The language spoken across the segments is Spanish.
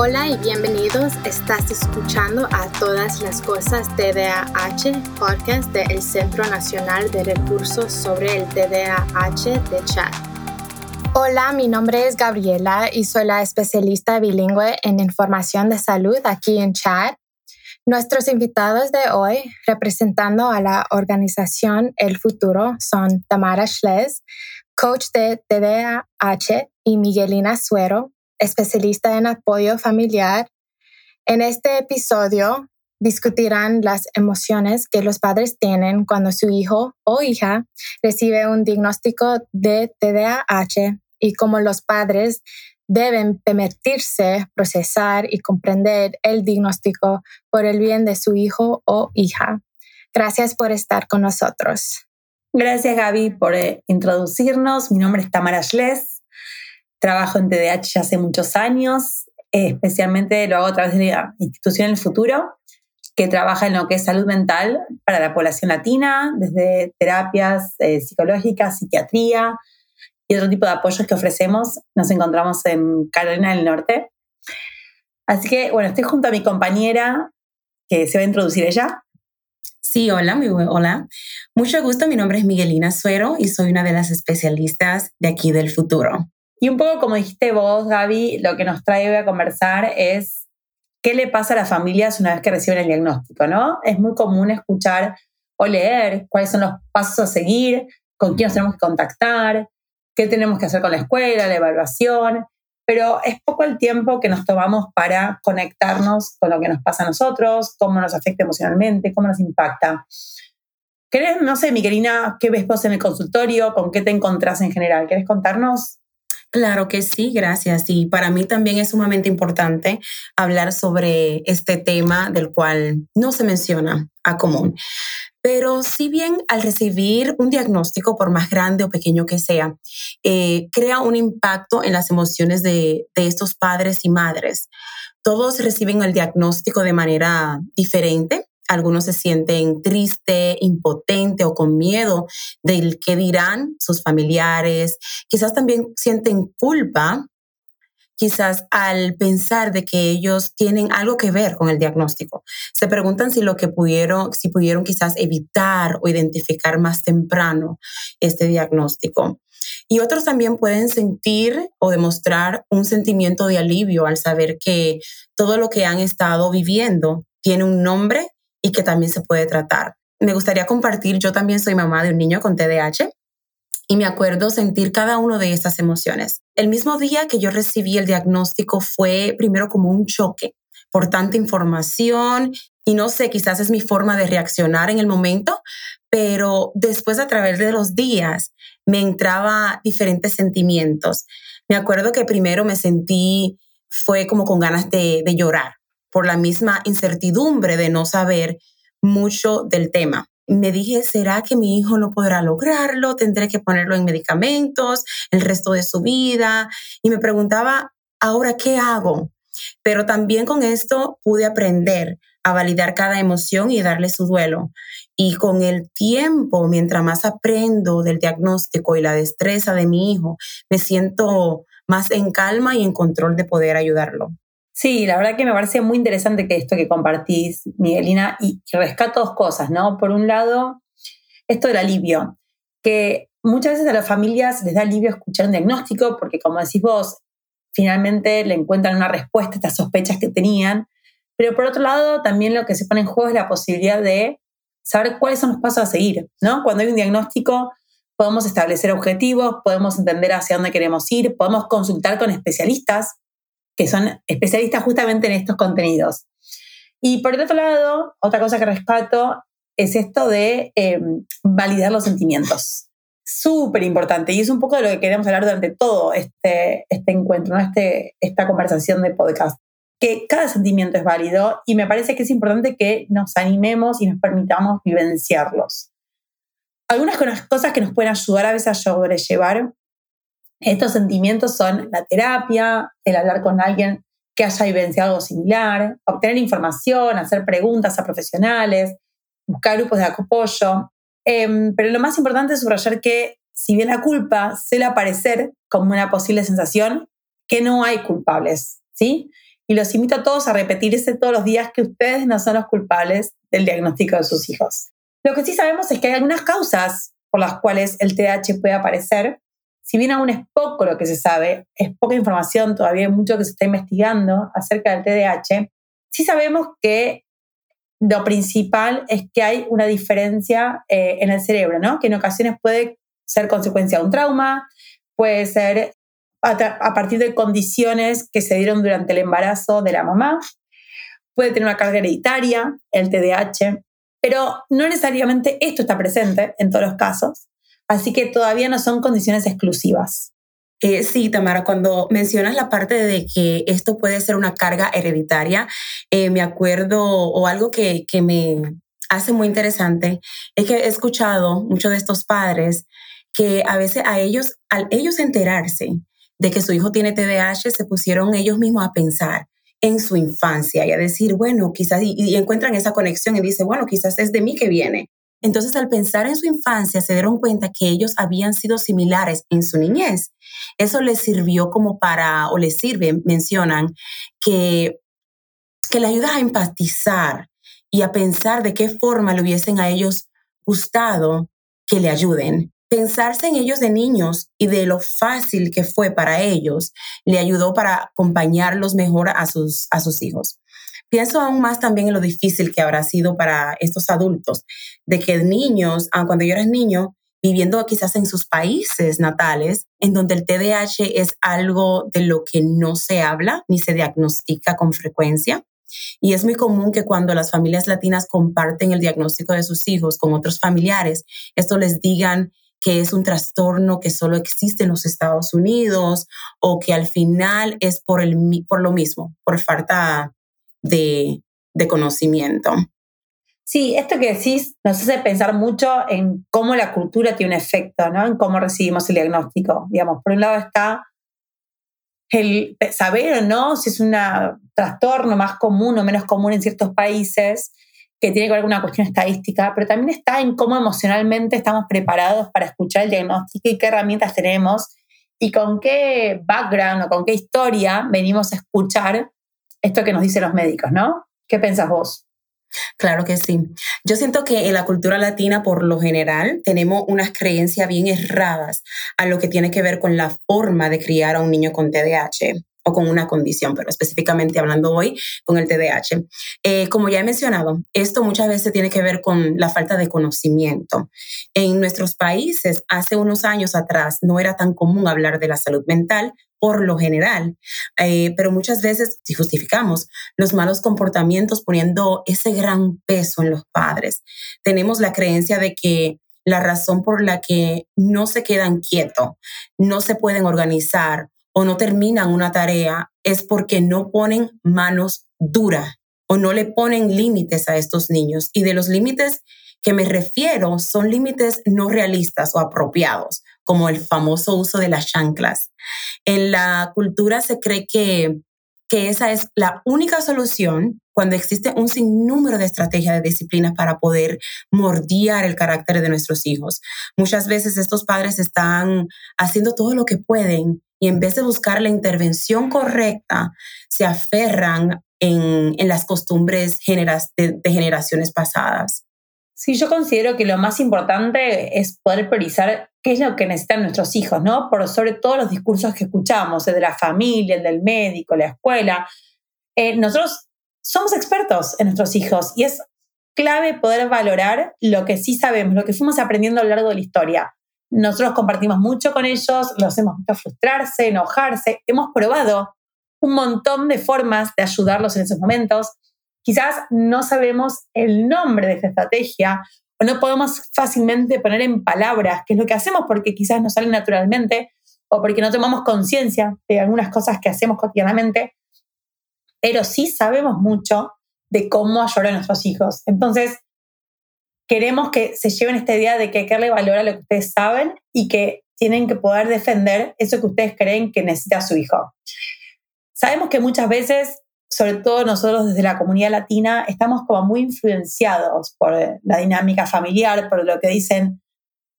Hola y bienvenidos. Estás escuchando a todas las cosas TDAH, podcast del Centro Nacional de Recursos sobre el TDAH de Chat. Hola, mi nombre es Gabriela y soy la especialista bilingüe en información de salud aquí en Chat. Nuestros invitados de hoy, representando a la organización El Futuro, son Tamara Schles, coach de TDAH, y Miguelina Suero, especialista en apoyo familiar. En este episodio discutirán las emociones que los padres tienen cuando su hijo o hija recibe un diagnóstico de TDAH y cómo los padres deben permitirse procesar y comprender el diagnóstico por el bien de su hijo o hija. Gracias por estar con nosotros. Gracias Gaby por eh, introducirnos. Mi nombre es Tamara Schles. Trabajo en TDAH ya hace muchos años, especialmente lo hago a través de la institución El Futuro, que trabaja en lo que es salud mental para la población latina, desde terapias eh, psicológicas, psiquiatría y otro tipo de apoyos que ofrecemos. Nos encontramos en Carolina del Norte. Así que, bueno, estoy junto a mi compañera que se va a introducir ella. Sí, hola, muy hola. Mucho gusto, mi nombre es Miguelina Suero y soy una de las especialistas de aquí del futuro. Y un poco como dijiste vos, Gaby, lo que nos trae hoy a conversar es qué le pasa a las familias una vez que reciben el diagnóstico, ¿no? Es muy común escuchar o leer cuáles son los pasos a seguir, con quién nos tenemos que contactar, qué tenemos que hacer con la escuela, la evaluación, pero es poco el tiempo que nos tomamos para conectarnos con lo que nos pasa a nosotros, cómo nos afecta emocionalmente, cómo nos impacta. ¿Querés, no sé, Miguelina, qué ves vos en el consultorio? ¿Con qué te encontrás en general? ¿Querés contarnos? Claro que sí, gracias. Y para mí también es sumamente importante hablar sobre este tema del cual no se menciona a común. Pero si bien al recibir un diagnóstico, por más grande o pequeño que sea, eh, crea un impacto en las emociones de, de estos padres y madres, todos reciben el diagnóstico de manera diferente algunos se sienten triste, impotente o con miedo del que dirán sus familiares. Quizás también sienten culpa, quizás al pensar de que ellos tienen algo que ver con el diagnóstico. Se preguntan si lo que pudieron, si pudieron quizás evitar o identificar más temprano este diagnóstico. Y otros también pueden sentir o demostrar un sentimiento de alivio al saber que todo lo que han estado viviendo tiene un nombre y que también se puede tratar. Me gustaría compartir, yo también soy mamá de un niño con TDAH y me acuerdo sentir cada una de estas emociones. El mismo día que yo recibí el diagnóstico fue primero como un choque por tanta información y no sé, quizás es mi forma de reaccionar en el momento, pero después a través de los días me entraba diferentes sentimientos. Me acuerdo que primero me sentí, fue como con ganas de, de llorar por la misma incertidumbre de no saber mucho del tema. Me dije, ¿será que mi hijo no podrá lograrlo? ¿Tendré que ponerlo en medicamentos el resto de su vida? Y me preguntaba, ¿ahora qué hago? Pero también con esto pude aprender a validar cada emoción y darle su duelo. Y con el tiempo, mientras más aprendo del diagnóstico y la destreza de mi hijo, me siento más en calma y en control de poder ayudarlo. Sí, la verdad que me parece muy interesante que esto que compartís, Miguelina, y, rescato dos cosas, ¿no? Por un lado, esto del alivio, que muchas veces a las familias les da alivio escuchar un diagnóstico, porque como decís vos, finalmente le encuentran una respuesta a estas sospechas que tenían, pero por otro lado, también lo que se pone en juego es la posibilidad de saber cuáles son los pasos a seguir, ¿no? Cuando hay un diagnóstico, podemos establecer objetivos, podemos entender hacia dónde queremos ir, podemos consultar con especialistas que son especialistas justamente en estos contenidos. Y por el otro lado, otra cosa que rescato es esto de em, validar los sentimientos. Súper importante. Y es un poco de lo que queremos hablar durante todo este, este encuentro, ¿no? este, esta conversación de podcast. Que cada sentimiento es válido y me parece que es importante que nos animemos y nos permitamos vivenciarlos. Algunas cosas que nos pueden ayudar a veces a sobrellevar estos sentimientos son la terapia, el hablar con alguien que haya vivenciado algo similar, obtener información, hacer preguntas a profesionales, buscar grupos de apoyo. Em, pero lo más importante es subrayar que si bien la culpa suele aparecer como una posible sensación, que no hay culpables, ¿sí? y los invito a todos a repetirse todos los días que ustedes no son los culpables del diagnóstico de sus hijos. Lo que sí sabemos es que hay algunas causas por las cuales el TDAH puede aparecer. Si bien aún es poco lo que se sabe, es poca información, todavía hay mucho que se está investigando acerca del TDAH, sí sabemos que lo principal es que hay una diferencia eh, en el cerebro, ¿no? Que en ocasiones puede ser consecuencia de un trauma, puede ser a, partir de condiciones que se dieron durante el embarazo de la mamá, puede tener una carga hereditaria, el TDAH, pero no necesariamente esto está presente en todos los casos, así que todavía no son condiciones exclusivas. Eh, sí, Tamara, cuando mencionas la parte de que esto puede ser una carga hereditaria, eh, me acuerdo, o algo que, que me hace muy interesante, es que he escuchado muchos de estos padres que a veces a ellos, al ellos enterarse de que su hijo tiene TDAH, se pusieron ellos mismos a pensar en su infancia y a decir, bueno, quizás, y, encuentran esa conexión y dicen, bueno, quizás es de mí que viene. Entonces, al pensar en su infancia, se dieron cuenta que ellos habían sido similares en su niñez. Eso les sirvió como para, o les sirve, mencionan, que, que le ayuda a empatizar y a pensar de qué forma le hubiesen a ellos gustado que le ayuden. Pensarse en ellos de niños y de lo fácil que fue para ellos le ayudó para acompañarlos mejor a sus, a sus hijos. Pienso aún más también en lo difícil que habrá sido para estos adultos, de que niños, ah, cuando yo era niño, viviendo quizás en sus países natales, en donde el TDAH es algo de lo que no se habla ni se diagnostica con frecuencia. Y es muy común que cuando las familias latinas comparten el diagnóstico de sus hijos con otros familiares, esto les digan que es un trastorno que solo existe en los Estados Unidos o que al final es por, el, por lo mismo, por falta de, conocimiento. Sí, esto que decís nos hace pensar mucho en cómo la cultura tiene un efecto, ¿no? En cómo recibimos el diagnóstico. Digamos, por un lado está el saber o no si es un trastorno más común o menos común en ciertos países, que tiene que ver con una cuestión estadística, pero también está en cómo emocionalmente estamos preparados para escuchar el diagnóstico y qué herramientas tenemos y con qué background o con qué historia venimos a escuchar esto que nos dicen los médicos, ¿no? ¿Qué pensás vos? Claro que sí. Yo siento que en la cultura latina, por lo general, tenemos unas creencias bien erradas a lo que tiene que ver con la forma de criar a un niño con TDAH o con una condición, pero específicamente hablando hoy con el TDAH. Eh, como ya he mencionado, esto muchas veces tiene que ver con la falta de conocimiento. En nuestros países, hace unos años atrás, no era tan común hablar de la salud mental por lo general, eh, pero muchas veces, si justificamos los malos comportamientos poniendo ese gran peso en los padres, tenemos la creencia de que la razón por la que no se quedan quietos, no se pueden organizar o no terminan una tarea es porque no ponen manos duras o no le ponen límites a estos niños. Y de los límites que me refiero son límites no realistas o apropiados, como el famoso uso de las chanclas. En la cultura se cree que, que esa es la única solución cuando existe un sinnúmero de estrategias de disciplinas para poder mordiar el carácter de nuestros hijos. Muchas veces estos padres están haciendo todo lo que pueden y en vez de buscar la intervención correcta, se aferran en, las costumbres de, generaciones pasadas. Sí, yo considero que lo más importante es poder priorizar qué es lo que necesitan nuestros hijos, ¿no? Por sobre todos los discursos que escuchamos, el de la familia, el del médico, la escuela. Eh, nosotros somos expertos en nuestros hijos y es clave poder valorar lo que sí sabemos, lo que fuimos aprendiendo a lo largo de la historia. Nosotros compartimos mucho con ellos, los hemos visto frustrarse, enojarse, hemos probado un montón de formas de ayudarlos en esos momentos. Quizás no sabemos el nombre de esta estrategia o no podemos fácilmente poner en palabras qué es lo que hacemos porque quizás no sale naturalmente o porque no tomamos conciencia de algunas cosas que hacemos cotidianamente, pero sí sabemos mucho de cómo ayudar a nuestros hijos. Entonces, queremos que se lleven esta idea de que hay que darle valor a lo que ustedes saben y que tienen que poder defender eso que ustedes creen que necesita su hijo. Sabemos que muchas veces, sobre todo nosotros desde la comunidad latina, estamos como muy influenciados por la dinámica familiar, por lo que dicen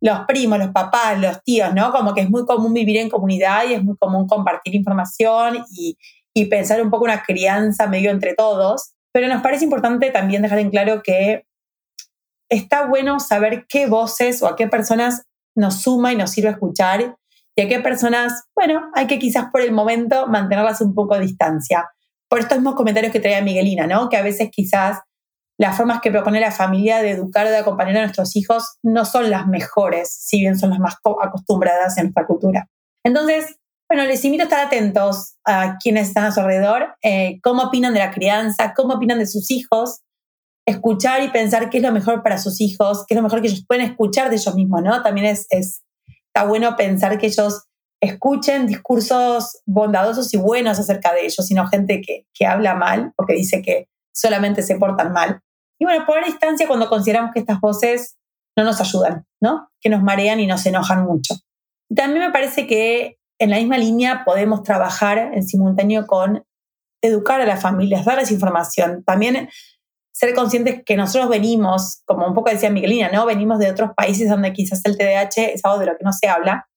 los primos, los papás, los tíos, ¿no? Como que es muy común vivir en comunidad y es muy común compartir información y, y pensar un poco una crianza medio entre todos, pero nos parece importante también dejar en claro que está bueno saber qué voces o a qué personas nos suma y nos sirve escuchar y a qué personas, bueno, hay que quizás por el momento mantenerlas un poco a distancia. Por estos mismos comentarios que traía Miguelina, ¿no? Que a veces quizás las formas que propone la familia de educar o de acompañar a nuestros hijos no son las mejores, si bien son las más acostumbradas en nuestra cultura. Entonces, bueno, les invito a estar atentos a quienes están a su alrededor, eh, cómo opinan de la crianza, cómo opinan de sus hijos, escuchar y pensar qué es lo mejor para sus hijos, qué es lo mejor que ellos pueden escuchar de ellos mismos, ¿no? También es, está bueno pensar que ellos escuchen discursos bondadosos y buenos acerca de ellos, sino gente que, que habla mal o que dice que solamente se portan mal. Y bueno, por distancia cuando consideramos que estas voces no nos ayudan, ¿no? Que nos marean y nos enojan mucho. También me parece que en la misma línea podemos trabajar en simultáneo con educar a las familias, darles información. También ser conscientes que nosotros venimos, como un poco decía Miguelina, ¿no? Venimos de otros países donde quizás el TDAH es algo de lo que no se habla,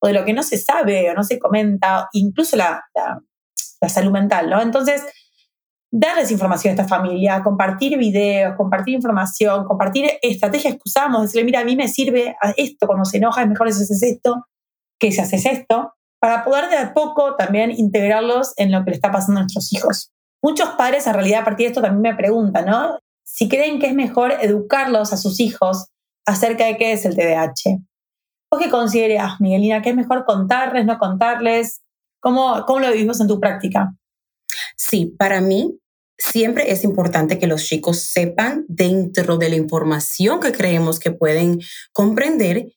o de lo que no se sabe o no se comenta, incluso la, la salud mental, ¿no? Entonces, darles información a esta familia, compartir videos, compartir información, compartir estrategias que usamos, decirle, mira, a mí me sirve esto, cuando se enoja es mejor si haces esto que si haces esto, para poder de a poco también integrarlos en lo que le está pasando a nuestros hijos. Muchos padres en realidad a partir de esto también me preguntan, ¿no? Si creen que es mejor educarlos a sus hijos acerca de qué es el TDAH. ¿Vos qué consideras, Miguelina, que es mejor contarles, no contarles? ¿Cómo, cómo lo vivimos en tu práctica? Sí, para mí siempre es importante que los chicos sepan dentro de la información que creemos que pueden comprender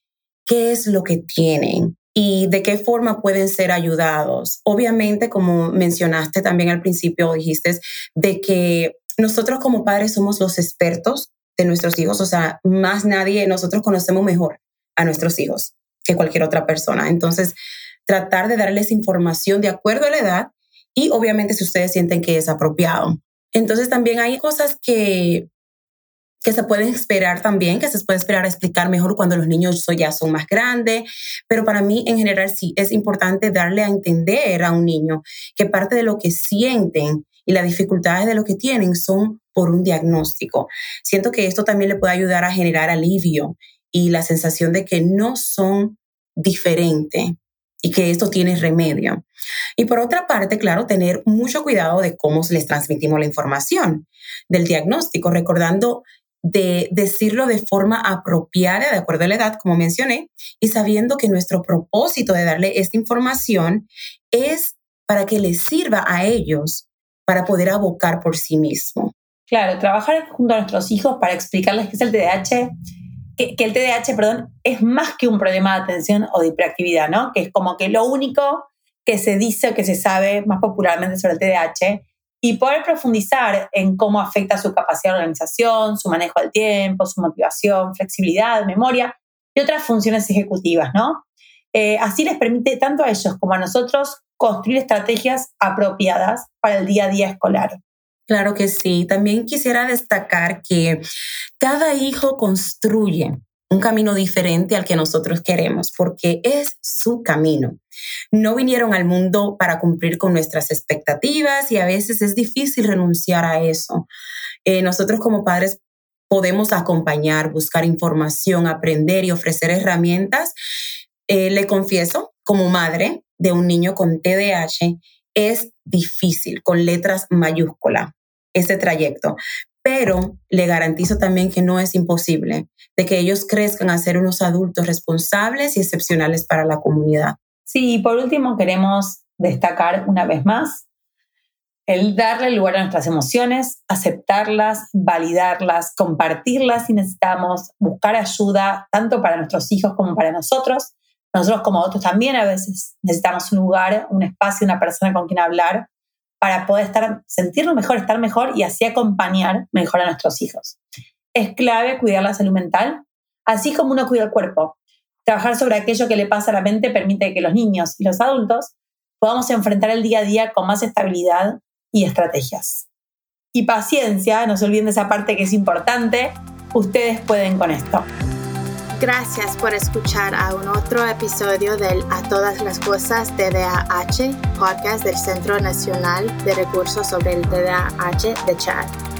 qué es lo que tienen y de qué forma pueden ser ayudados. Obviamente, como mencionaste también al principio, dijiste de que nosotros como padres somos los expertos de nuestros hijos, o sea, más nadie, nosotros conocemos mejor a nuestros hijos que cualquier otra persona. Entonces, tratar de darles información de acuerdo a la edad y obviamente si ustedes sienten que es apropiado. Entonces también hay cosas que, que se pueden esperar también, que se puede esperar a explicar mejor cuando los niños ya son más grandes, pero para mí en general sí es importante darle a entender a un niño que parte de lo que sienten y las dificultades de lo que tienen son por un diagnóstico. Siento que esto también le puede ayudar a generar alivio y la sensación de que no son diferentes y que esto tiene remedio. Y por otra parte, claro, tener mucho cuidado de cómo les transmitimos la información del diagnóstico, recordando de decirlo de forma apropiada, de acuerdo a la edad, como mencioné, y sabiendo que nuestro propósito de darle esta información es para que les sirva a ellos para poder abocar por sí mismo. Claro, trabajar junto a nuestros hijos para explicarles qué es el TDAH que, el TDAH, perdón, es más que un problema de atención o de hiperactividad, ¿no? Que es como que lo único que se dice o que se sabe más popularmente sobre el TDAH y poder profundizar en cómo afecta su capacidad de organización, su manejo del tiempo, su motivación, flexibilidad, memoria y otras funciones ejecutivas, ¿no? Eh, así les permite tanto a ellos como a nosotros construir estrategias apropiadas para el día a día escolar. Claro que sí. También quisiera destacar que cada hijo construye un camino diferente al que nosotros queremos, porque es su camino. No vinieron al mundo para cumplir con nuestras expectativas y a veces es difícil renunciar a eso. Eh, nosotros como padres podemos acompañar, buscar información, aprender y ofrecer herramientas. Eh, le confieso, como madre de un niño con TDAH, es difícil, con letras mayúsculas ese trayecto. Pero le garantizo también que no es imposible, de que ellos crezcan a ser unos adultos responsables y excepcionales para la comunidad. Sí, y por último queremos destacar una vez más el darle lugar a nuestras emociones, aceptarlas, validarlas, compartirlas si necesitamos, buscar ayuda tanto para nuestros hijos como para nosotros. Nosotros como otros también a veces necesitamos un lugar, un espacio, una persona con quien hablar para poder estar, sentirnos mejor, estar mejor y así acompañar mejor a nuestros hijos. Es clave cuidar la salud mental, así como uno cuida el cuerpo. Trabajar sobre aquello que le pasa a la mente permite que los niños y los adultos podamos enfrentar el día a día con más estabilidad y estrategias. Y paciencia, no se olviden de esa parte que es importante, ustedes pueden con esto. Gracias por escuchar a un otro episodio del A Todas las Cosas TDAH, podcast del Centro Nacional de Recursos sobre el TDAH de Chad.